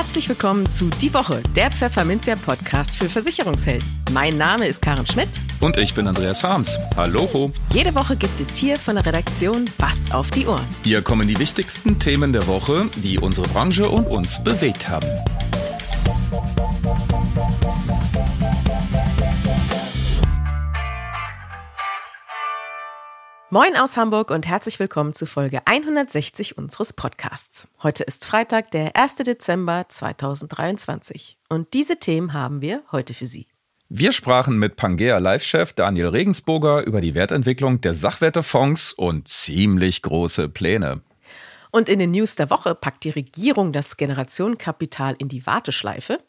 Herzlich willkommen zu Die Woche, der Pfefferminzia Podcast für Versicherungshelden. Mein Name ist Karen Schmidt. Und ich bin Andreas Harms. Hallo. Jede Woche gibt es hier von der Redaktion Was auf die Ohren. Hier kommen die wichtigsten Themen der Woche, die unsere Branche und uns bewegt haben. Moin aus Hamburg und herzlich willkommen zu Folge 160 unseres Podcasts. Heute ist Freitag, der 1. Dezember 2023 und diese Themen haben wir heute für Sie. Wir sprachen mit Pangea Live-Chef Daniel Regensburger über die Wertentwicklung der Sachwertefonds und ziemlich große Pläne. Und in den News der Woche packt die Regierung das Generationenkapital in die Warteschleife.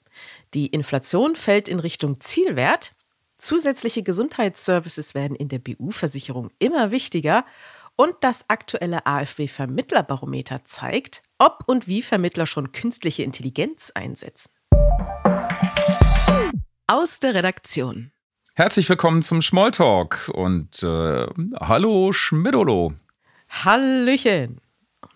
Die Inflation fällt in Richtung Zielwert Zusätzliche Gesundheitsservices werden in der BU-Versicherung immer wichtiger und das aktuelle AfW-Vermittlerbarometer zeigt, ob und wie Vermittler schon künstliche Intelligenz einsetzen. Aus der Redaktion. Herzlich willkommen zum Schmolltalk und äh, hallo Schmidolo. Hallöchen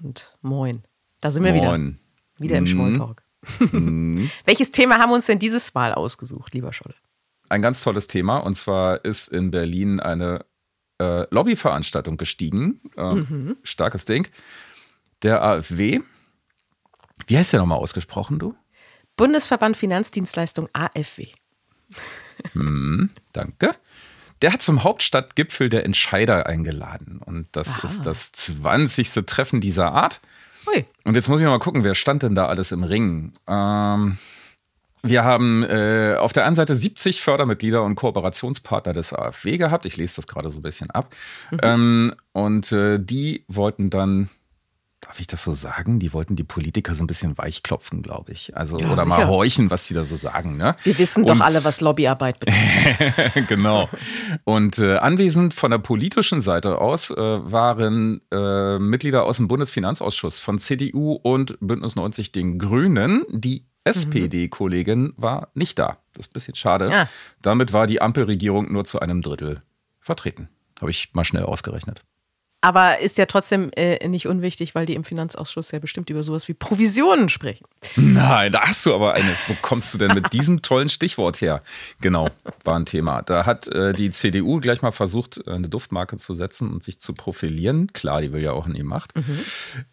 und moin. Da sind wir moin. wieder. Wieder im. Schmolltalk. Mm. Welches Thema haben wir uns denn dieses Mal ausgesucht, lieber Scholle? Ein ganz tolles Thema. Und zwar ist in Berlin eine äh, Lobbyveranstaltung gestiegen. Äh, mhm. Starkes Ding. Der AfW. Wie heißt der nochmal ausgesprochen, du? Bundesverband Finanzdienstleistung AfW. Hm, danke. Der hat zum Hauptstadtgipfel der Entscheider eingeladen. Und das Aha. ist das 20. Treffen dieser Art. Ui. Und jetzt muss ich mal gucken, wer stand denn da alles im Ring? Ähm, wir haben äh, auf der einen Seite 70 Fördermitglieder und Kooperationspartner des AfW gehabt. Ich lese das gerade so ein bisschen ab. Mhm. Ähm, und äh, die wollten dann, darf ich das so sagen? Die wollten die Politiker so ein bisschen weichklopfen, glaube ich. Also, ja, oder sicher. mal horchen, was sie da so sagen. Ne? Wir wissen und, doch alle, was Lobbyarbeit bedeutet. genau. Und äh, anwesend von der politischen Seite aus äh, waren äh, Mitglieder aus dem Bundesfinanzausschuss von CDU und Bündnis 90 den Grünen, die SPD-Kollegin war nicht da. Das ist ein bisschen schade. Ja. Damit war die Ampelregierung nur zu einem Drittel vertreten. Habe ich mal schnell ausgerechnet. Aber ist ja trotzdem äh, nicht unwichtig, weil die im Finanzausschuss ja bestimmt über sowas wie Provisionen sprechen. Nein, da hast du aber eine. Wo kommst du denn mit diesem tollen Stichwort her? Genau, war ein Thema. Da hat äh, die CDU gleich mal versucht, eine Duftmarke zu setzen und sich zu profilieren. Klar, die will ja auch in die Macht. Mhm.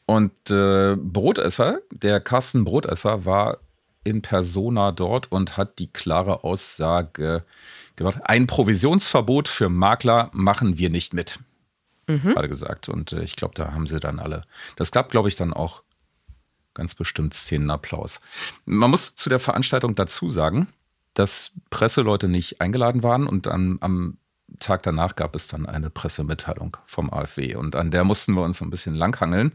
Und äh, Brotesser, der Carsten Brotesser, war in persona dort und hat die klare Aussage gemacht, ein Provisionsverbot für Makler machen wir nicht mit. Mhm. Gerade gesagt. Und äh, ich glaube, da haben sie dann alle. Das gab, glaube ich, dann auch ganz bestimmt Szenenapplaus. Man muss zu der Veranstaltung dazu sagen, dass Presseleute nicht eingeladen waren und dann am Tag danach gab es dann eine Pressemitteilung vom AfW und an der mussten wir uns so ein bisschen langhangeln.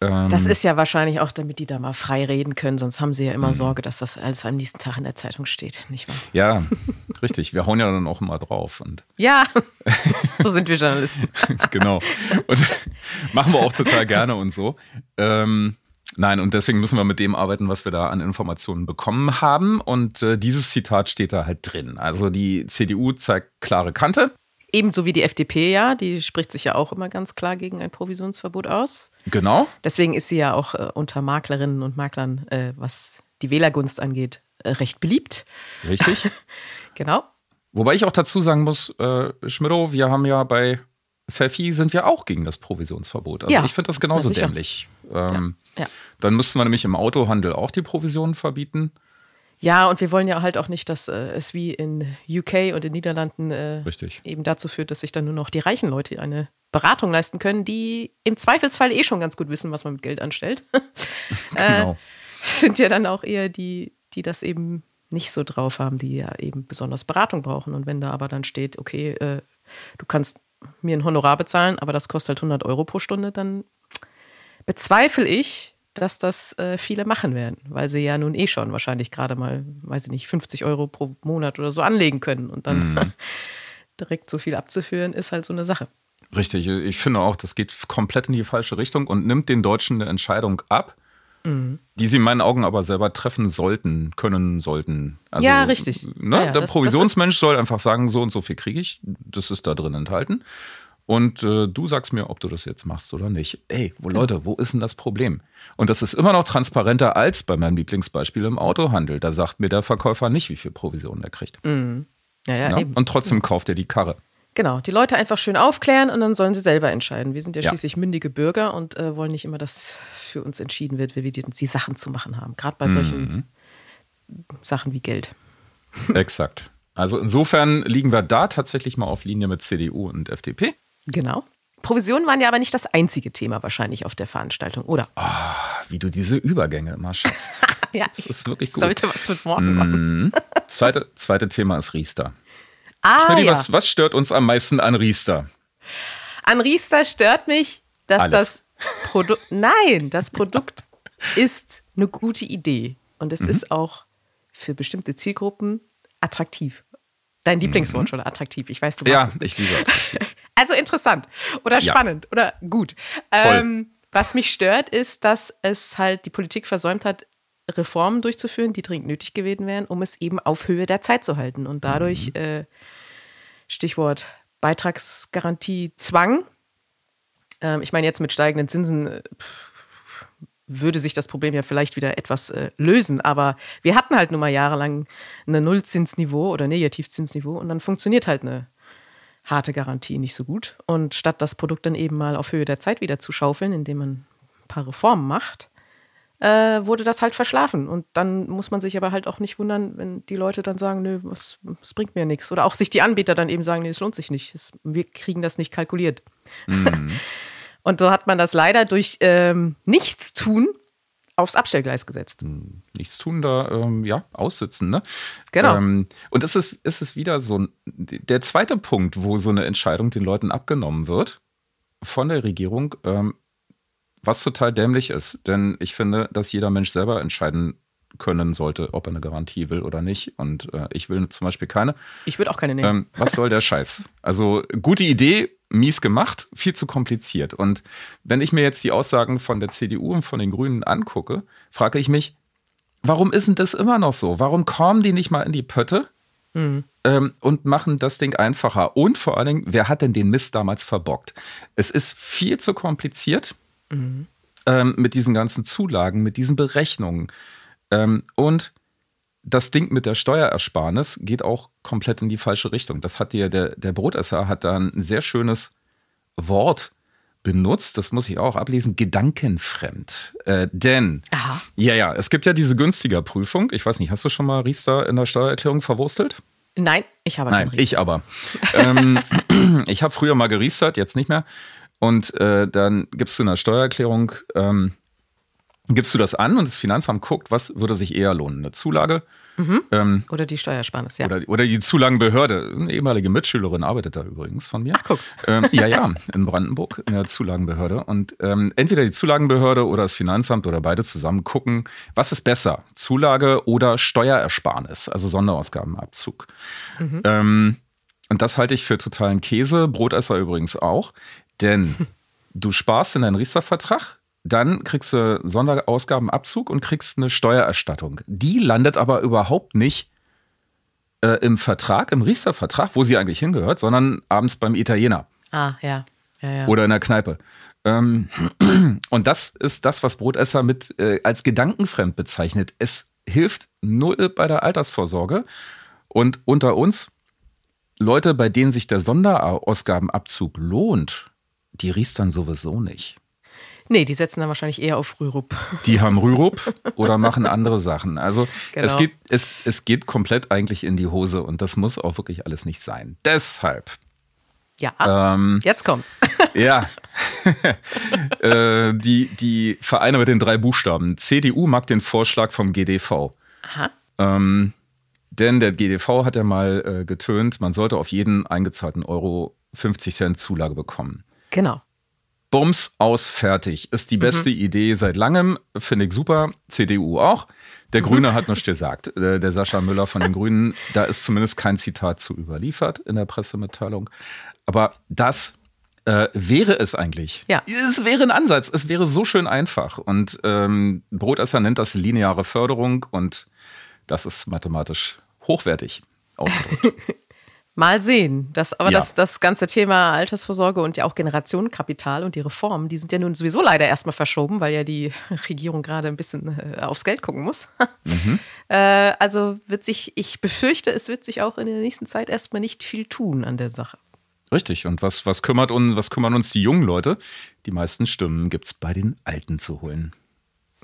Ähm, das ist ja wahrscheinlich auch, damit die da mal frei reden können, sonst haben sie ja immer mhm. Sorge, dass das alles am nächsten Tag in der Zeitung steht, nicht wahr? Ja, richtig. Wir hauen ja dann auch immer drauf. Und ja, so sind wir Journalisten. genau. Und machen wir auch total gerne und so. Ähm, nein, und deswegen müssen wir mit dem arbeiten, was wir da an Informationen bekommen haben. Und äh, dieses Zitat steht da halt drin. Also die CDU zeigt klare Kante. Ebenso wie die FDP ja, die spricht sich ja auch immer ganz klar gegen ein Provisionsverbot aus. Genau. Deswegen ist sie ja auch äh, unter Maklerinnen und Maklern, äh, was die Wählergunst angeht, äh, recht beliebt. Richtig. genau. Wobei ich auch dazu sagen muss, äh, Schmidro, wir haben ja bei Pfeffi sind wir auch gegen das Provisionsverbot. Also ja, ich finde das genauso dämlich. Ähm, ja, ja. Dann müssten wir nämlich im Autohandel auch die Provisionen verbieten. Ja, und wir wollen ja halt auch nicht, dass äh, es wie in UK und in Niederlanden äh, eben dazu führt, dass sich dann nur noch die reichen Leute eine Beratung leisten können, die im Zweifelsfall eh schon ganz gut wissen, was man mit Geld anstellt. Äh, genau. äh, sind ja dann auch eher die, die das eben nicht so drauf haben, die ja eben besonders Beratung brauchen. Und wenn da aber dann steht, okay, äh, du kannst mir ein Honorar bezahlen, aber das kostet halt 100 Euro pro Stunde, dann bezweifle ich, dass das äh, viele machen werden, weil sie ja nun eh schon wahrscheinlich gerade mal, weiß ich nicht, 50 Euro pro Monat oder so anlegen können und dann mhm. direkt so viel abzuführen, ist halt so eine Sache. Richtig, ich finde auch, das geht komplett in die falsche Richtung und nimmt den Deutschen eine Entscheidung ab, mhm. die sie in meinen Augen aber selber treffen sollten, können sollten. Also, ja, richtig. Ne, ja, ja, der das, Provisionsmensch das soll einfach sagen, so und so viel kriege ich, das ist da drin enthalten. Und äh, du sagst mir, ob du das jetzt machst oder nicht. Ey, wo genau. Leute, wo ist denn das Problem? Und das ist immer noch transparenter als bei meinem Lieblingsbeispiel im Autohandel. Da sagt mir der Verkäufer nicht, wie viel Provision er kriegt. Mhm. Ja, ja, ja? Und trotzdem kauft er die Karre. Genau, die Leute einfach schön aufklären und dann sollen sie selber entscheiden. Wir sind ja, ja. schließlich mündige Bürger und äh, wollen nicht immer, dass für uns entschieden wird, wie wir die, die Sachen zu machen haben. Gerade bei solchen mhm. Sachen wie Geld. Exakt. Also insofern liegen wir da tatsächlich mal auf Linie mit CDU und FDP. Genau. Provisionen waren ja aber nicht das einzige Thema wahrscheinlich auf der Veranstaltung, oder? Oh, wie du diese Übergänge immer schaffst. ja, das ist wirklich gut. sollte was mit Worten machen. Mm. Zweite, zweite Thema ist Riester. Ah, Schmitty, ja. was, was stört uns am meisten an Riester? An Riester stört mich, dass Alles. das Produkt. Nein, das Produkt ist eine gute Idee. Und es mhm. ist auch für bestimmte Zielgruppen attraktiv. Dein Lieblingswort mhm. schon attraktiv. Ich weiß, du magst ja, es nicht. ich liebe attraktiv. Also interessant oder spannend ja. oder gut. Ähm, was mich stört, ist, dass es halt die Politik versäumt hat, Reformen durchzuführen, die dringend nötig gewesen wären, um es eben auf Höhe der Zeit zu halten. Und dadurch, mhm. äh, Stichwort Beitragsgarantie, Zwang. Ähm, ich meine, jetzt mit steigenden Zinsen äh, würde sich das Problem ja vielleicht wieder etwas äh, lösen. Aber wir hatten halt nun mal jahrelang ein Nullzinsniveau oder Negativzinsniveau und dann funktioniert halt eine harte Garantie nicht so gut. Und statt das Produkt dann eben mal auf Höhe der Zeit wieder zu schaufeln, indem man ein paar Reformen macht, äh, wurde das halt verschlafen. Und dann muss man sich aber halt auch nicht wundern, wenn die Leute dann sagen, nö, was, das bringt mir nichts. Oder auch sich die Anbieter dann eben sagen, nee, es lohnt sich nicht. Es, wir kriegen das nicht kalkuliert. Mhm. Und so hat man das leider durch ähm, Nichtstun aufs Abstellgleis gesetzt. Hm, nichts tun, da ähm, ja, aussitzen, ne? Genau. Ähm, und es ist, es ist wieder so ein, der zweite Punkt, wo so eine Entscheidung den Leuten abgenommen wird von der Regierung, ähm, was total dämlich ist. Denn ich finde, dass jeder Mensch selber entscheiden können sollte, ob er eine Garantie will oder nicht. Und äh, ich will zum Beispiel keine. Ich würde auch keine nehmen. Ähm, was soll der Scheiß? Also gute Idee, mies gemacht, viel zu kompliziert. Und wenn ich mir jetzt die Aussagen von der CDU und von den Grünen angucke, frage ich mich, warum ist denn das immer noch so? Warum kommen die nicht mal in die Pötte mhm. ähm, und machen das Ding einfacher? Und vor allen Dingen, wer hat denn den Mist damals verbockt? Es ist viel zu kompliziert mhm. ähm, mit diesen ganzen Zulagen, mit diesen Berechnungen. Ähm, und das Ding mit der Steuerersparnis geht auch komplett in die falsche Richtung. Das hat dir der, der Brotesser hat da ein sehr schönes Wort benutzt, das muss ich auch ablesen, gedankenfremd. Äh, denn, Aha. ja, ja, es gibt ja diese günstiger Prüfung. Ich weiß nicht, hast du schon mal Riester in der Steuererklärung verwurstelt? Nein, ich habe Nein, ich aber. ähm, ich habe früher mal geriestert, jetzt nicht mehr. Und äh, dann gibst du in der Steuererklärung ähm, gibst du das an und das Finanzamt guckt, was würde sich eher lohnen? Eine Zulage? Mhm. Ähm, oder die Steuersparnis, ja. Oder, oder, die Zulagenbehörde. Eine ehemalige Mitschülerin arbeitet da übrigens von mir. Ach, guck. Ähm, ja, ja, in Brandenburg in der Zulagenbehörde. Und ähm, entweder die Zulagenbehörde oder das Finanzamt oder beide zusammen gucken, was ist besser? Zulage oder Steuerersparnis, also Sonderausgabenabzug. Mhm. Ähm, und das halte ich für totalen Käse. Brotesser übrigens auch. Denn du sparst in deinen Riester-Vertrag, dann kriegst du Sonderausgabenabzug und kriegst eine Steuererstattung. Die landet aber überhaupt nicht äh, im Vertrag, im Riester-Vertrag, wo sie eigentlich hingehört, sondern abends beim Italiener. Ah, ja. ja, ja. Oder in der Kneipe. Ähm, und das ist das, was Brotesser mit äh, als gedankenfremd bezeichnet. Es hilft null bei der Altersvorsorge. Und unter uns, Leute, bei denen sich der Sonderausgabenabzug lohnt, die riestern sowieso nicht. Nee, die setzen dann wahrscheinlich eher auf Rürup. Die haben Rürup oder machen andere Sachen. Also genau. es, geht, es, es geht komplett eigentlich in die Hose und das muss auch wirklich alles nicht sein. Deshalb. Ja, ähm, jetzt kommt's. ja. äh, die, die Vereine mit den drei Buchstaben. CDU mag den Vorschlag vom GDV. Aha. Ähm, denn der GDV hat ja mal äh, getönt, man sollte auf jeden eingezahlten Euro 50 Cent Zulage bekommen. Genau. Bums aus, fertig. Ist die beste mhm. Idee seit langem, finde ich super. CDU auch. Der mhm. Grüne mhm. hat nichts gesagt. Äh, der Sascha Müller von den Grünen, da ist zumindest kein Zitat zu überliefert in der Pressemitteilung. Aber das äh, wäre es eigentlich. Ja. Es wäre ein Ansatz. Es wäre so schön einfach. Und ähm, Brotesser nennt das lineare Förderung und das ist mathematisch hochwertig ausgedrückt. Mal sehen. Das, aber ja. das, das ganze Thema Altersvorsorge und ja auch Generationenkapital und die Reformen, die sind ja nun sowieso leider erstmal verschoben, weil ja die Regierung gerade ein bisschen äh, aufs Geld gucken muss. Mhm. äh, also wird sich, ich befürchte, es wird sich auch in der nächsten Zeit erstmal nicht viel tun an der Sache. Richtig. Und was, was, kümmert uns, was kümmern uns die jungen Leute? Die meisten Stimmen gibt es bei den Alten zu holen.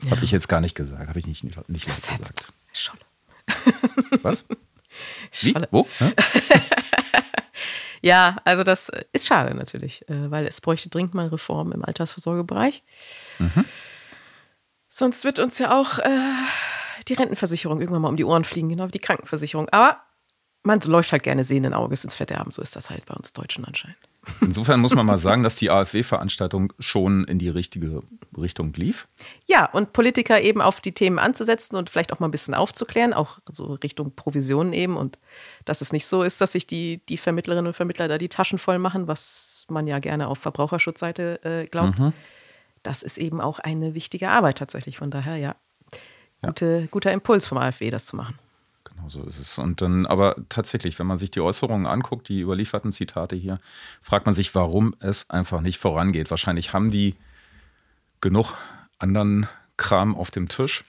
Ja. Habe ich jetzt gar nicht gesagt. Habe ich nicht, nicht, nicht das gesagt. Schon. Was? Wie? Wo? ja, also das ist schade natürlich, äh, weil es bräuchte dringend mal Reformen im Altersvorsorgebereich. Mhm. Sonst wird uns ja auch äh, die Rentenversicherung irgendwann mal um die Ohren fliegen, genau wie die Krankenversicherung. Aber man läuft halt gerne sehenden Auges ins Verderben. So ist das halt bei uns Deutschen anscheinend. Insofern muss man mal sagen, dass die AfW-Veranstaltung schon in die richtige Richtung lief. Ja, und Politiker eben auf die Themen anzusetzen und vielleicht auch mal ein bisschen aufzuklären, auch so Richtung Provisionen eben. Und dass es nicht so ist, dass sich die, die Vermittlerinnen und Vermittler da die Taschen voll machen, was man ja gerne auf Verbraucherschutzseite äh, glaubt. Mhm. Das ist eben auch eine wichtige Arbeit tatsächlich. Von daher, ja, gute, ja. guter Impuls vom AfW, das zu machen. Genau so ist es. Und dann, aber tatsächlich, wenn man sich die Äußerungen anguckt, die überlieferten Zitate hier, fragt man sich, warum es einfach nicht vorangeht. Wahrscheinlich haben die genug anderen Kram auf dem Tisch.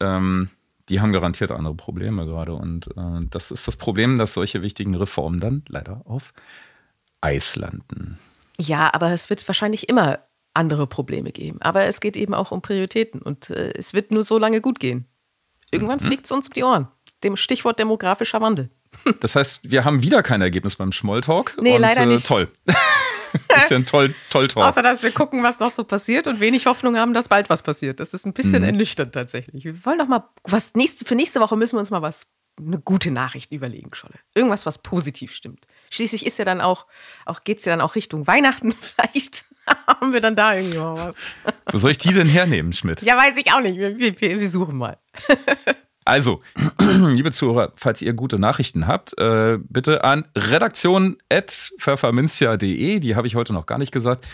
Ähm, die haben garantiert andere Probleme gerade. Und äh, das ist das Problem, dass solche wichtigen Reformen dann leider auf Eis landen. Ja, aber es wird wahrscheinlich immer andere Probleme geben. Aber es geht eben auch um Prioritäten und äh, es wird nur so lange gut gehen. Irgendwann mhm. fliegt es uns um die Ohren dem Stichwort demografischer Wandel. Das heißt, wir haben wieder kein Ergebnis beim Smalltalk. Nee, und, leider äh, nicht. Toll. ist ja ein toll, toll Talk. Außer, dass wir gucken, was noch so passiert und wenig Hoffnung haben, dass bald was passiert. Das ist ein bisschen mhm. ernüchternd tatsächlich. Wir wollen doch mal, was nächste, für nächste Woche müssen wir uns mal was, eine gute Nachricht überlegen, Scholle. Irgendwas, was positiv stimmt. Schließlich ist ja dann auch, auch geht es ja dann auch Richtung Weihnachten. Vielleicht haben wir dann da irgendwie mal was. Wo soll ich die denn hernehmen, Schmidt? Ja, weiß ich auch nicht. Wir, wir, wir suchen mal. Also, liebe Zuhörer, falls ihr gute Nachrichten habt, äh, bitte an redaktion.pfefferminzia.de, die habe ich heute noch gar nicht gesagt.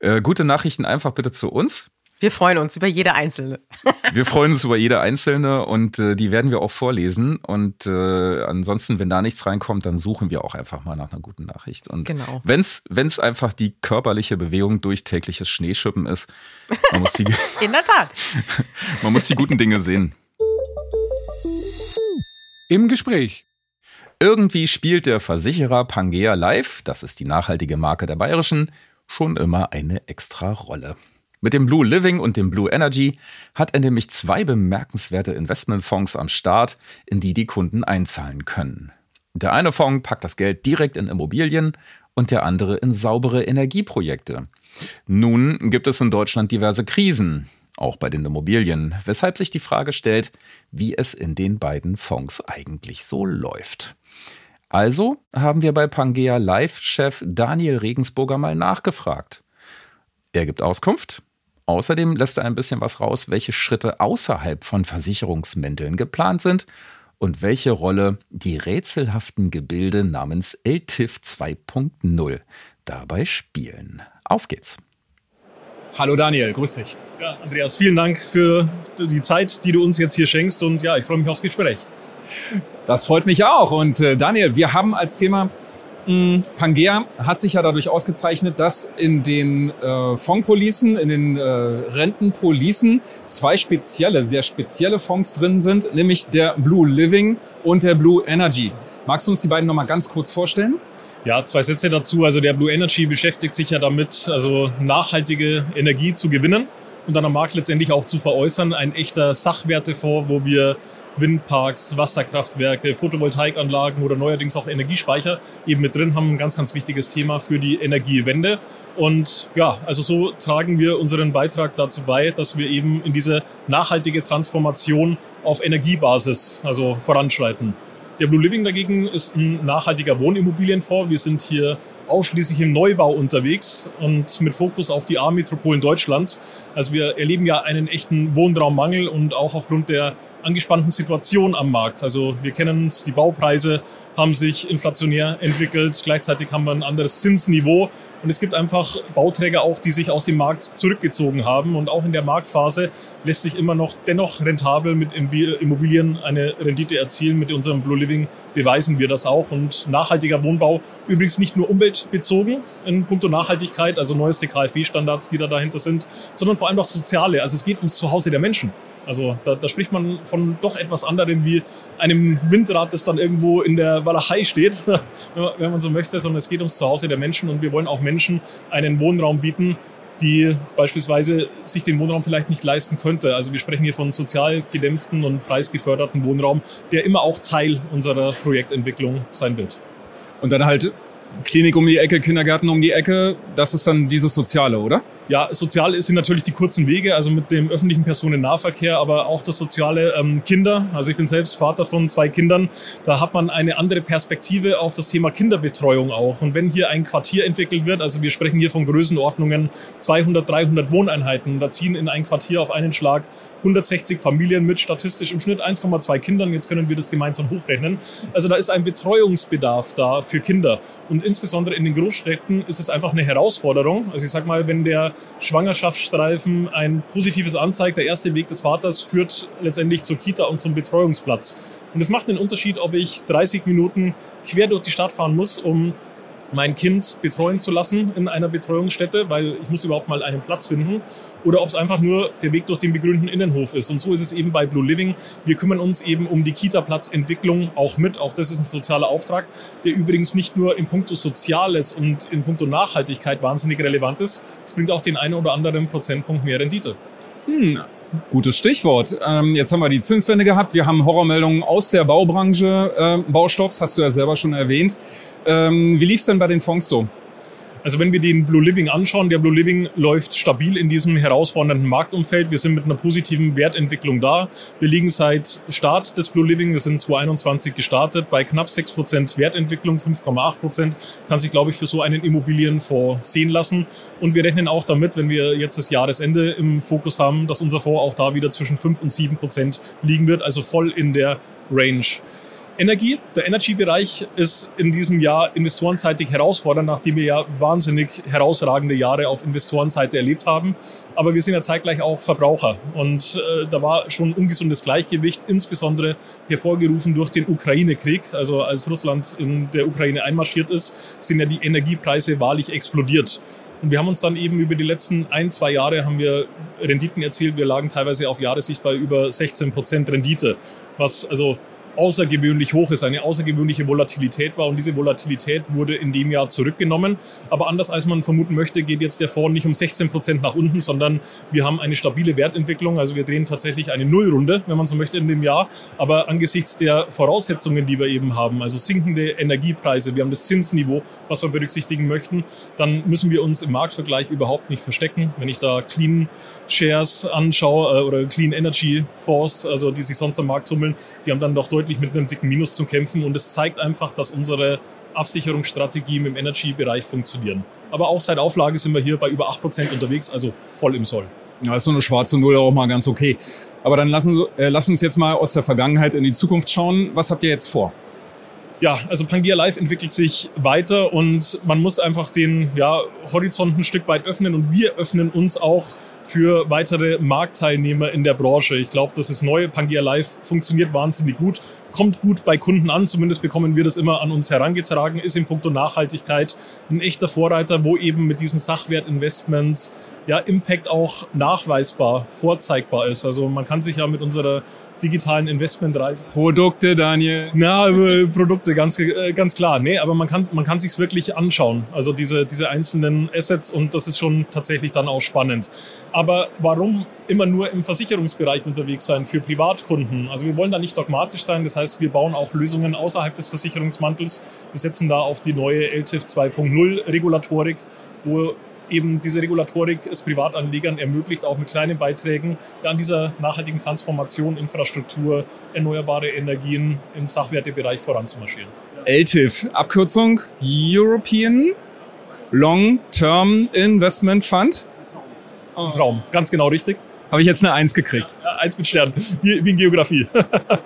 Äh, gute Nachrichten einfach bitte zu uns. Wir freuen uns über jede einzelne. wir freuen uns über jede einzelne und äh, die werden wir auch vorlesen. Und äh, ansonsten, wenn da nichts reinkommt, dann suchen wir auch einfach mal nach einer guten Nachricht. Und genau. wenn es einfach die körperliche Bewegung durch tägliches Schneeschippen ist, man muss die, in der Tat, man muss die guten Dinge sehen. Im Gespräch. Irgendwie spielt der Versicherer Pangea Live, das ist die nachhaltige Marke der Bayerischen, schon immer eine extra Rolle. Mit dem Blue Living und dem Blue Energy hat er nämlich zwei bemerkenswerte Investmentfonds am Start, in die die Kunden einzahlen können. Der eine Fonds packt das Geld direkt in Immobilien und der andere in saubere Energieprojekte. Nun gibt es in Deutschland diverse Krisen auch bei den Immobilien, weshalb sich die Frage stellt, wie es in den beiden Fonds eigentlich so läuft. Also haben wir bei Pangea Live-Chef Daniel Regensburger mal nachgefragt. Er gibt Auskunft. Außerdem lässt er ein bisschen was raus, welche Schritte außerhalb von Versicherungsmänteln geplant sind und welche Rolle die rätselhaften Gebilde namens LTIF 2.0 dabei spielen. Auf geht's! Hallo Daniel, grüß dich. Ja, Andreas, vielen Dank für die Zeit, die du uns jetzt hier schenkst und ja, ich freue mich aufs Gespräch. Das freut mich auch und äh, Daniel, wir haben als Thema hm, Pangea hat sich ja dadurch ausgezeichnet, dass in den äh, Fondspolicen, in den äh, Rentenpolicen zwei spezielle, sehr spezielle Fonds drin sind, nämlich der Blue Living und der Blue Energy. Magst du uns die beiden nochmal ganz kurz vorstellen? Ja, zwei Sätze dazu. Also der Blue Energy beschäftigt sich ja damit, also nachhaltige Energie zu gewinnen und dann am Markt letztendlich auch zu veräußern. Ein echter Sachwertefonds, wo wir Windparks, Wasserkraftwerke, Photovoltaikanlagen oder neuerdings auch Energiespeicher eben mit drin haben. Ein ganz, ganz wichtiges Thema für die Energiewende. Und ja, also so tragen wir unseren Beitrag dazu bei, dass wir eben in diese nachhaltige Transformation auf Energiebasis also voranschreiten. Der Blue Living dagegen ist ein nachhaltiger Wohnimmobilienfonds. Wir sind hier ausschließlich im Neubau unterwegs und mit Fokus auf die A-Metropolen Deutschlands. Also wir erleben ja einen echten Wohnraummangel und auch aufgrund der angespannten Situation am Markt. Also wir kennen es, die Baupreise haben sich inflationär entwickelt, gleichzeitig haben wir ein anderes Zinsniveau und es gibt einfach Bauträger auch, die sich aus dem Markt zurückgezogen haben und auch in der Marktphase lässt sich immer noch dennoch rentabel mit Immobilien eine Rendite erzielen. Mit unserem Blue Living beweisen wir das auch und nachhaltiger Wohnbau übrigens nicht nur umweltbezogen in puncto Nachhaltigkeit, also neueste KfW-Standards, die da dahinter sind, sondern vor allem auch soziale. Also es geht ums Zuhause der Menschen. Also da, da, spricht man von doch etwas anderem wie einem Windrad, das dann irgendwo in der Walachei steht, wenn man so möchte, sondern es geht ums Zuhause der Menschen und wir wollen auch Menschen einen Wohnraum bieten, die beispielsweise sich den Wohnraum vielleicht nicht leisten könnte. Also wir sprechen hier von sozial gedämpften und preisgeförderten Wohnraum, der immer auch Teil unserer Projektentwicklung sein wird. Und dann halt Klinik um die Ecke, Kindergarten um die Ecke, das ist dann dieses Soziale, oder? Ja, sozial sind natürlich die kurzen Wege, also mit dem öffentlichen Personennahverkehr, aber auch das soziale ähm, Kinder. Also ich bin selbst Vater von zwei Kindern. Da hat man eine andere Perspektive auf das Thema Kinderbetreuung auch. Und wenn hier ein Quartier entwickelt wird, also wir sprechen hier von Größenordnungen 200, 300 Wohneinheiten, da ziehen in ein Quartier auf einen Schlag 160 Familien mit statistisch im Schnitt 1,2 Kindern. Jetzt können wir das gemeinsam hochrechnen. Also da ist ein Betreuungsbedarf da für Kinder. Und insbesondere in den Großstädten ist es einfach eine Herausforderung. Also ich sag mal, wenn der Schwangerschaftsstreifen ein positives anzeigt. Der erste Weg des Vaters führt letztendlich zur Kita und zum Betreuungsplatz. Und es macht einen Unterschied, ob ich 30 Minuten quer durch die Stadt fahren muss, um mein Kind betreuen zu lassen in einer Betreuungsstätte, weil ich muss überhaupt mal einen Platz finden, oder ob es einfach nur der Weg durch den begrünten Innenhof ist. Und so ist es eben bei Blue Living. Wir kümmern uns eben um die Kita-Platzentwicklung auch mit. Auch das ist ein sozialer Auftrag, der übrigens nicht nur in puncto Soziales und in puncto Nachhaltigkeit wahnsinnig relevant ist. Es bringt auch den einen oder anderen Prozentpunkt mehr Rendite. Hm, Gutes Stichwort. Ähm, jetzt haben wir die Zinswende gehabt. Wir haben Horrormeldungen aus der Baubranche. Äh, Baustopps hast du ja selber schon erwähnt. Ähm, wie lief es denn bei den Fonds so? Also wenn wir den Blue Living anschauen, der Blue Living läuft stabil in diesem herausfordernden Marktumfeld. Wir sind mit einer positiven Wertentwicklung da. Wir liegen seit Start des Blue Living, wir sind 2021 gestartet, bei knapp 6% Wertentwicklung, 5,8%. Kann sich, glaube ich, für so einen Immobilienfonds sehen lassen. Und wir rechnen auch damit, wenn wir jetzt das Jahresende im Fokus haben, dass unser Fonds auch da wieder zwischen 5 und 7% liegen wird, also voll in der Range. Energie. Der Energy-Bereich ist in diesem Jahr investorenseitig herausfordernd, nachdem wir ja wahnsinnig herausragende Jahre auf Investorenseite erlebt haben. Aber wir sind ja zeitgleich auch Verbraucher. Und äh, da war schon ungesundes Gleichgewicht, insbesondere hervorgerufen durch den Ukraine-Krieg. Also als Russland in der Ukraine einmarschiert ist, sind ja die Energiepreise wahrlich explodiert. Und wir haben uns dann eben über die letzten ein, zwei Jahre haben wir Renditen erzielt. Wir lagen teilweise auf Jahressicht bei über 16 Prozent Rendite, was also außergewöhnlich hoch ist, eine außergewöhnliche Volatilität war und diese Volatilität wurde in dem Jahr zurückgenommen. Aber anders als man vermuten möchte, geht jetzt der Fonds nicht um 16 Prozent nach unten, sondern wir haben eine stabile Wertentwicklung. Also wir drehen tatsächlich eine Nullrunde, wenn man so möchte, in dem Jahr. Aber angesichts der Voraussetzungen, die wir eben haben, also sinkende Energiepreise, wir haben das Zinsniveau, was wir berücksichtigen möchten, dann müssen wir uns im Marktvergleich überhaupt nicht verstecken. Wenn ich da Clean Shares anschaue äh, oder Clean Energy Fonds, also die sich sonst am Markt tummeln, die haben dann doch deutlich deutlich mit einem dicken Minus zu kämpfen. Und es zeigt einfach, dass unsere Absicherungsstrategien im Energy-Bereich funktionieren. Aber auch seit Auflage sind wir hier bei über 8% unterwegs, also voll im Soll. Ja, ist so eine schwarze Null auch mal ganz okay. Aber dann lassen, äh, lass uns jetzt mal aus der Vergangenheit in die Zukunft schauen. Was habt ihr jetzt vor? Ja, also Pangea Live entwickelt sich weiter und man muss einfach den ja, Horizont ein Stück weit öffnen und wir öffnen uns auch für weitere Marktteilnehmer in der Branche. Ich glaube, das ist neu. Pangea Live funktioniert wahnsinnig gut, kommt gut bei Kunden an, zumindest bekommen wir das immer an uns herangetragen, ist in puncto Nachhaltigkeit ein echter Vorreiter, wo eben mit diesen Sachwertinvestments ja Impact auch nachweisbar, vorzeigbar ist. Also man kann sich ja mit unserer digitalen Investmentreise. Produkte, Daniel. Na, Produkte, ganz, äh, ganz klar. Nee, aber man kann, man kann sich wirklich anschauen. Also diese, diese einzelnen Assets und das ist schon tatsächlich dann auch spannend. Aber warum immer nur im Versicherungsbereich unterwegs sein für Privatkunden? Also wir wollen da nicht dogmatisch sein. Das heißt, wir bauen auch Lösungen außerhalb des Versicherungsmantels. Wir setzen da auf die neue LTIF 2.0 Regulatorik, wo eben diese Regulatorik es Privatanlegern ermöglicht, auch mit kleinen Beiträgen an dieser nachhaltigen Transformation, Infrastruktur, erneuerbare Energien im Sachwertebereich voranzumarschieren. LTIF, Abkürzung European Long Term Investment Fund. Ein Traum, ganz genau richtig. Habe ich jetzt eine Eins gekriegt? Ja, Eins mit Stern, wie, wie in Geografie.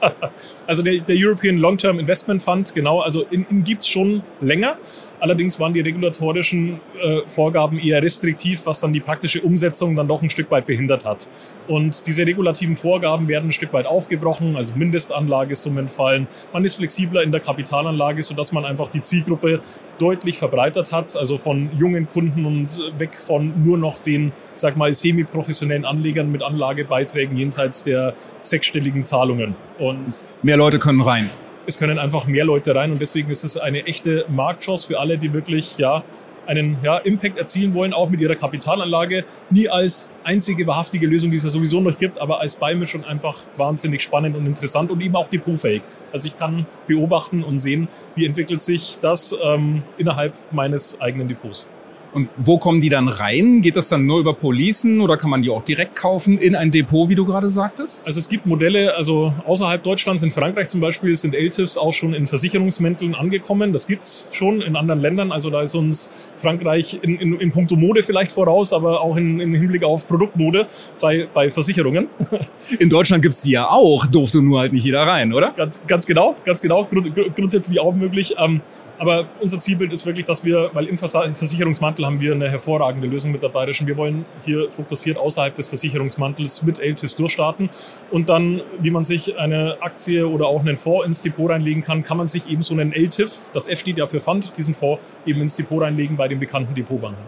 also der, der European Long-Term Investment Fund, genau, also in, in gibt es schon länger. Allerdings waren die regulatorischen äh, Vorgaben eher restriktiv, was dann die praktische Umsetzung dann doch ein Stück weit behindert hat. Und diese regulativen Vorgaben werden ein Stück weit aufgebrochen, also Mindestanlagesummen fallen. Man ist flexibler in der Kapitalanlage, sodass man einfach die Zielgruppe deutlich verbreitert hat, also von jungen Kunden und weg von nur noch den, sag mal, semi-professionellen Anlegern mit Anlagebeiträgen jenseits der sechsstelligen Zahlungen. Und mehr Leute können rein es können einfach mehr Leute rein und deswegen ist es eine echte Marktchance für alle, die wirklich ja einen ja, Impact erzielen wollen, auch mit ihrer Kapitalanlage. Nie als einzige wahrhaftige Lösung, die es ja sowieso noch gibt, aber als Beimischung einfach wahnsinnig spannend und interessant und eben auch depotfähig. Also ich kann beobachten und sehen, wie entwickelt sich das ähm, innerhalb meines eigenen Depots. Und wo kommen die dann rein? Geht das dann nur über Policen oder kann man die auch direkt kaufen in ein Depot, wie du gerade sagtest? Also es gibt Modelle, also außerhalb Deutschlands, in Frankreich zum Beispiel, sind LTIFs auch schon in Versicherungsmänteln angekommen. Das gibt's schon in anderen Ländern. Also da ist uns Frankreich in, in, in puncto Mode vielleicht voraus, aber auch in, in Hinblick auf Produktmode bei, bei Versicherungen. In Deutschland gibt's die ja auch, durfte nur halt nicht jeder rein, oder? Ganz, ganz genau, ganz genau. Grundsätzlich auch möglich. Ähm, aber unser Zielbild ist wirklich, dass wir, weil im Versicherungsmantel haben wir eine hervorragende Lösung mit der Bayerischen. Wir wollen hier fokussiert außerhalb des Versicherungsmantels mit LTIFs durchstarten. Und dann, wie man sich eine Aktie oder auch einen Fonds ins Depot reinlegen kann, kann man sich eben so einen LTIF, das F steht ja für Fund, diesen Fonds eben ins Depot reinlegen bei den bekannten Depotbanken.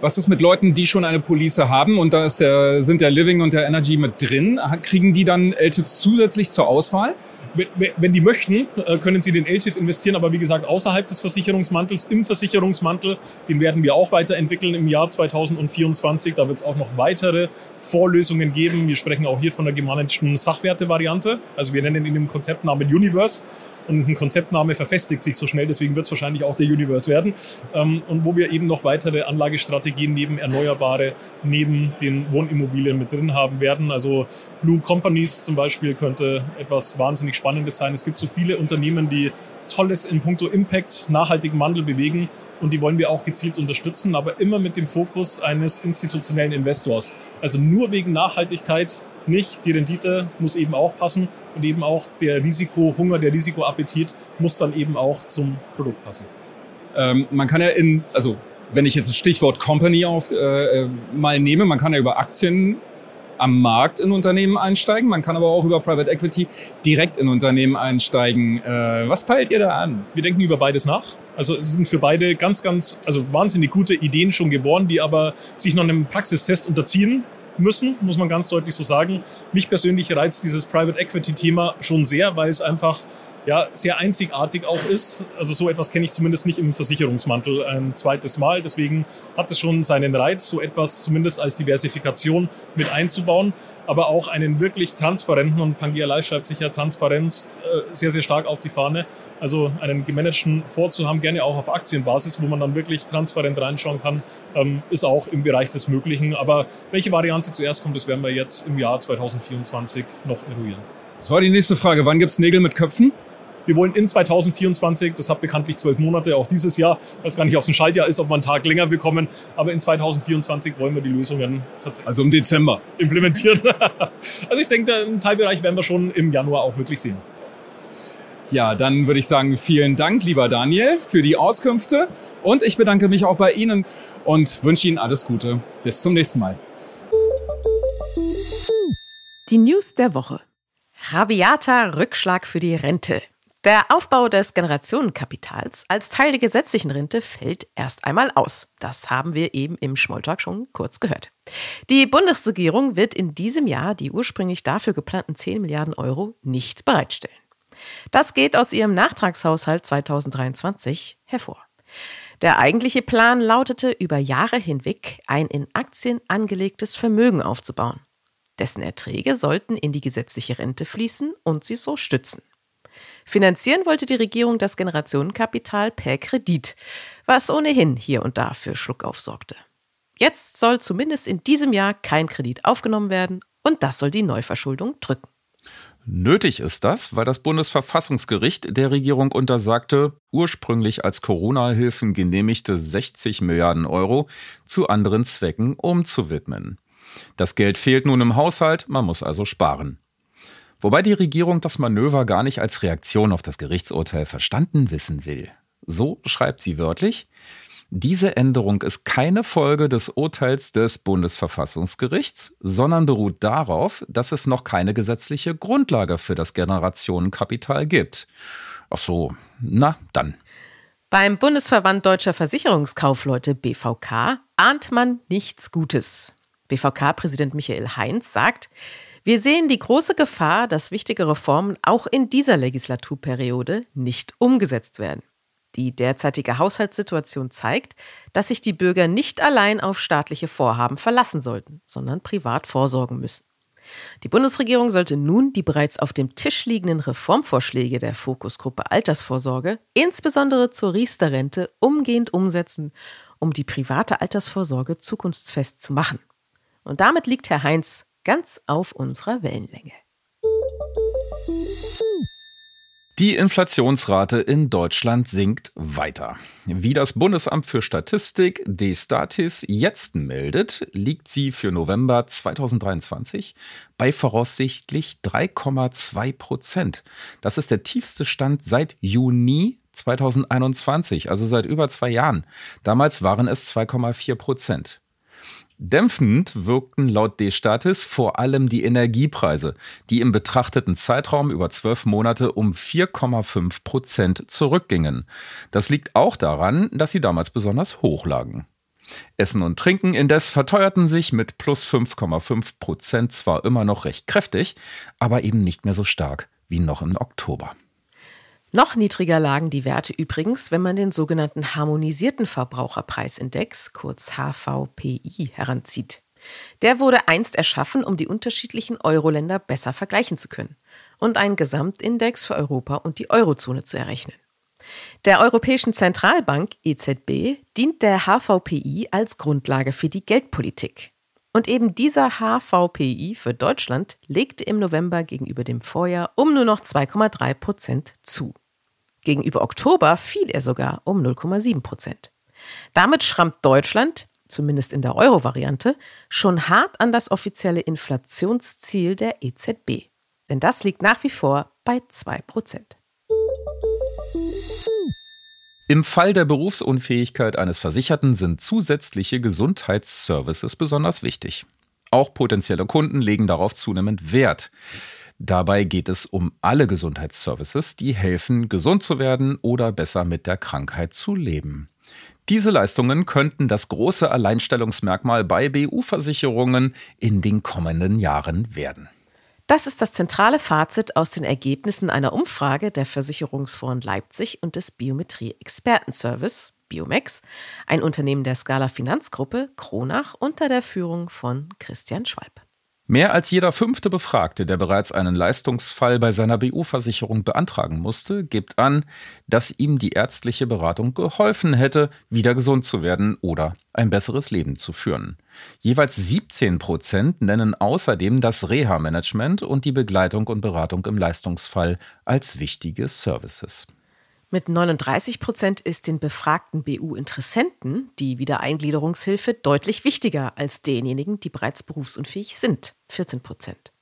Was ist mit Leuten, die schon eine Police haben und da ist der, sind der Living und der Energy mit drin? Kriegen die dann LTIFs zusätzlich zur Auswahl? Wenn die möchten, äh, können sie den LTIF investieren, aber wie gesagt, außerhalb des Versicherungsmantels, im Versicherungsmantel, den werden wir auch weiterentwickeln im Jahr 2024. Da wird es auch noch weitere Vorlösungen geben. Wir sprechen auch hier von der gemanagten Sachwerte-Variante. Also wir nennen ihn im Konzeptnamen Universe und ein Konzeptname verfestigt sich so schnell, deswegen wird es wahrscheinlich auch der Universe werden. Ähm, und wo wir eben noch weitere Anlagestrategien neben Erneuerbare, neben den Wohnimmobilien mit drin haben werden. Also Blue Companies zum Beispiel könnte etwas wahnsinnig Spannendes sein. Es gibt so viele Unternehmen, die Tolles in puncto Impact, nachhaltigen Wandel bewegen und die wollen wir auch gezielt unterstützen, aber immer mit dem Fokus eines institutionellen Investors. Also nur wegen Nachhaltigkeit nicht. Die Rendite muss eben auch passen und eben auch der Risikohunger, der Risikoappetit muss dann eben auch zum Produkt passen. Ähm, man kann ja in, also wenn ich jetzt das Stichwort Company auf, äh, äh mal nehme, man kann ja über Aktien am Markt in Unternehmen einsteigen. Man kann aber auch über Private Equity direkt in Unternehmen einsteigen. Äh, was peilt ihr da an? Wir denken über beides nach. Also es sind für beide ganz, ganz, also wahnsinnig gute Ideen schon geboren, die aber sich noch einem Praxistest unterziehen müssen, muss man ganz deutlich so sagen. Mich persönlich reizt dieses Private Equity Thema schon sehr, weil es einfach ja, sehr einzigartig auch ist. Also so etwas kenne ich zumindest nicht im Versicherungsmantel ein zweites Mal. Deswegen hat es schon seinen Reiz, so etwas zumindest als Diversifikation mit einzubauen, aber auch einen wirklich transparenten und Pangea Live schreibt sich ja Transparenz äh, sehr, sehr stark auf die Fahne. Also einen gemanagten Fonds zu haben, gerne auch auf Aktienbasis, wo man dann wirklich transparent reinschauen kann, ähm, ist auch im Bereich des Möglichen. Aber welche Variante zuerst kommt, das werden wir jetzt im Jahr 2024 noch eruieren. Das war die nächste Frage. Wann gibt es Nägel mit Köpfen? Wir wollen in 2024, das hat bekanntlich zwölf Monate, auch dieses Jahr, ich weiß gar nicht, ob es ein Schaltjahr ist, ob wir einen Tag länger bekommen, aber in 2024 wollen wir die Lösungen tatsächlich. Also im Dezember. Implementieren. also ich denke, einen Teilbereich werden wir schon im Januar auch wirklich sehen. Ja, dann würde ich sagen, vielen Dank, lieber Daniel, für die Auskünfte. Und ich bedanke mich auch bei Ihnen und wünsche Ihnen alles Gute. Bis zum nächsten Mal. Die News der Woche. Rabiater Rückschlag für die Rente. Der Aufbau des Generationenkapitals als Teil der gesetzlichen Rente fällt erst einmal aus. Das haben wir eben im Schmolltalk schon kurz gehört. Die Bundesregierung wird in diesem Jahr die ursprünglich dafür geplanten 10 Milliarden Euro nicht bereitstellen. Das geht aus ihrem Nachtragshaushalt 2023 hervor. Der eigentliche Plan lautete, über Jahre hinweg ein in Aktien angelegtes Vermögen aufzubauen. Dessen Erträge sollten in die gesetzliche Rente fließen und sie so stützen. Finanzieren wollte die Regierung das Generationenkapital per Kredit, was ohnehin hier und da für Schluckauf sorgte. Jetzt soll zumindest in diesem Jahr kein Kredit aufgenommen werden und das soll die Neuverschuldung drücken. Nötig ist das, weil das Bundesverfassungsgericht der Regierung untersagte, ursprünglich als Corona-Hilfen genehmigte 60 Milliarden Euro zu anderen Zwecken umzuwidmen. Das Geld fehlt nun im Haushalt, man muss also sparen. Wobei die Regierung das Manöver gar nicht als Reaktion auf das Gerichtsurteil verstanden wissen will. So schreibt sie wörtlich, diese Änderung ist keine Folge des Urteils des Bundesverfassungsgerichts, sondern beruht darauf, dass es noch keine gesetzliche Grundlage für das Generationenkapital gibt. Ach so, na dann. Beim Bundesverband Deutscher Versicherungskaufleute BVK ahnt man nichts Gutes. BVK-Präsident Michael Heinz sagt, wir sehen die große Gefahr, dass wichtige Reformen auch in dieser Legislaturperiode nicht umgesetzt werden. Die derzeitige Haushaltssituation zeigt, dass sich die Bürger nicht allein auf staatliche Vorhaben verlassen sollten, sondern privat vorsorgen müssen. Die Bundesregierung sollte nun die bereits auf dem Tisch liegenden Reformvorschläge der Fokusgruppe Altersvorsorge, insbesondere zur Riester-Rente, umgehend umsetzen, um die private Altersvorsorge zukunftsfest zu machen. Und damit liegt Herr Heinz ganz auf unserer Wellenlänge. Die Inflationsrate in Deutschland sinkt weiter. Wie das Bundesamt für Statistik Destatis jetzt meldet, liegt sie für November 2023 bei voraussichtlich 3,2 Prozent. Das ist der tiefste Stand seit Juni 2021, also seit über zwei Jahren. Damals waren es 2,4 Prozent. Dämpfend wirkten laut D-Statis vor allem die Energiepreise, die im betrachteten Zeitraum über zwölf Monate um 4,5 Prozent zurückgingen. Das liegt auch daran, dass sie damals besonders hoch lagen. Essen und Trinken indes verteuerten sich mit plus 5,5 Prozent zwar immer noch recht kräftig, aber eben nicht mehr so stark wie noch im Oktober. Noch niedriger lagen die Werte übrigens, wenn man den sogenannten harmonisierten Verbraucherpreisindex, kurz HVPI, heranzieht. Der wurde einst erschaffen, um die unterschiedlichen Euro-Länder besser vergleichen zu können und einen Gesamtindex für Europa und die Eurozone zu errechnen. Der Europäischen Zentralbank EZB dient der HVPI als Grundlage für die Geldpolitik. Und eben dieser HVPI für Deutschland legte im November gegenüber dem Vorjahr um nur noch 2,3 Prozent zu. Gegenüber Oktober fiel er sogar um 0,7 Prozent. Damit schrammt Deutschland, zumindest in der Euro-Variante, schon hart an das offizielle Inflationsziel der EZB. Denn das liegt nach wie vor bei 2 Prozent. Im Fall der Berufsunfähigkeit eines Versicherten sind zusätzliche Gesundheitsservices besonders wichtig. Auch potenzielle Kunden legen darauf zunehmend Wert. Dabei geht es um alle Gesundheitsservices, die helfen, gesund zu werden oder besser mit der Krankheit zu leben. Diese Leistungen könnten das große Alleinstellungsmerkmal bei BU-Versicherungen in den kommenden Jahren werden. Das ist das zentrale Fazit aus den Ergebnissen einer Umfrage der Versicherungsfonds Leipzig und des Biometrie-Expertenservice, Biomex, ein Unternehmen der Scala Finanzgruppe, Kronach, unter der Führung von Christian Schwalb. Mehr als jeder fünfte Befragte, der bereits einen Leistungsfall bei seiner BU-Versicherung beantragen musste, gibt an, dass ihm die ärztliche Beratung geholfen hätte, wieder gesund zu werden oder ein besseres Leben zu führen. Jeweils 17 Prozent nennen außerdem das Reha-Management und die Begleitung und Beratung im Leistungsfall als wichtige Services. Mit 39 Prozent ist den befragten BU-Interessenten die Wiedereingliederungshilfe deutlich wichtiger als denjenigen, die bereits berufsunfähig sind, 14 Prozent.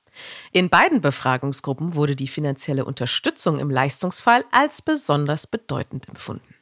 In beiden Befragungsgruppen wurde die finanzielle Unterstützung im Leistungsfall als besonders bedeutend empfunden.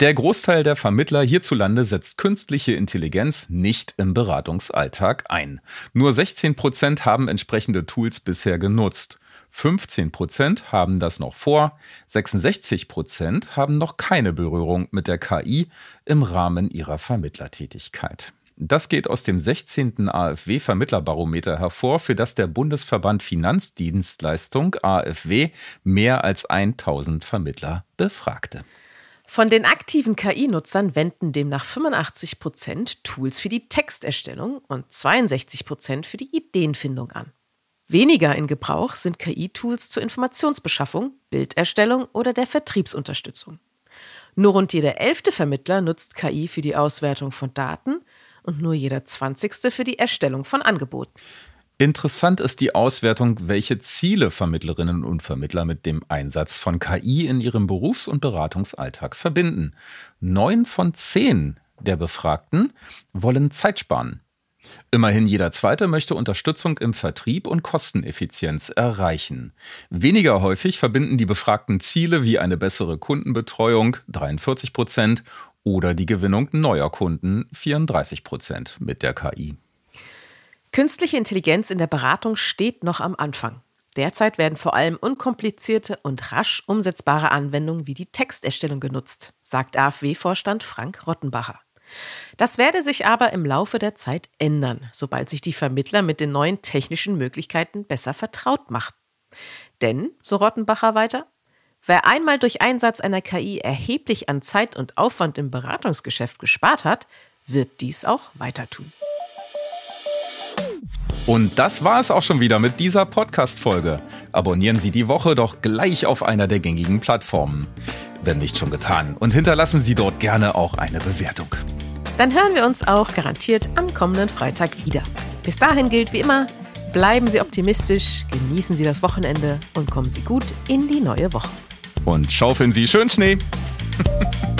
Der Großteil der Vermittler hierzulande setzt künstliche Intelligenz nicht im Beratungsalltag ein. Nur 16 Prozent haben entsprechende Tools bisher genutzt. 15 Prozent haben das noch vor, 66 Prozent haben noch keine Berührung mit der KI im Rahmen ihrer Vermittlertätigkeit. Das geht aus dem 16. AfW-Vermittlerbarometer hervor, für das der Bundesverband Finanzdienstleistung AfW mehr als 1000 Vermittler befragte. Von den aktiven KI-Nutzern wenden demnach 85 Prozent Tools für die Texterstellung und 62 Prozent für die Ideenfindung an. Weniger in Gebrauch sind KI-Tools zur Informationsbeschaffung, Bilderstellung oder der Vertriebsunterstützung. Nur rund jeder elfte Vermittler nutzt KI für die Auswertung von Daten und nur jeder zwanzigste für die Erstellung von Angeboten. Interessant ist die Auswertung, welche Ziele Vermittlerinnen und Vermittler mit dem Einsatz von KI in ihrem Berufs- und Beratungsalltag verbinden. Neun von zehn der Befragten wollen Zeit sparen. Immerhin jeder Zweite möchte Unterstützung im Vertrieb und Kosteneffizienz erreichen. Weniger häufig verbinden die Befragten Ziele wie eine bessere Kundenbetreuung 43 Prozent oder die Gewinnung neuer Kunden 34 Prozent mit der KI. Künstliche Intelligenz in der Beratung steht noch am Anfang. Derzeit werden vor allem unkomplizierte und rasch umsetzbare Anwendungen wie die Texterstellung genutzt, sagt AfW-Vorstand Frank Rottenbacher. Das werde sich aber im Laufe der Zeit ändern, sobald sich die Vermittler mit den neuen technischen Möglichkeiten besser vertraut machen. Denn, so Rottenbacher weiter, wer einmal durch Einsatz einer KI erheblich an Zeit und Aufwand im Beratungsgeschäft gespart hat, wird dies auch weiter tun. Und das war es auch schon wieder mit dieser Podcast-Folge. Abonnieren Sie die Woche doch gleich auf einer der gängigen Plattformen. Wenn nicht schon getan. Und hinterlassen Sie dort gerne auch eine Bewertung. Dann hören wir uns auch garantiert am kommenden Freitag wieder. Bis dahin gilt wie immer, bleiben Sie optimistisch, genießen Sie das Wochenende und kommen Sie gut in die neue Woche. Und schaufeln Sie schön Schnee.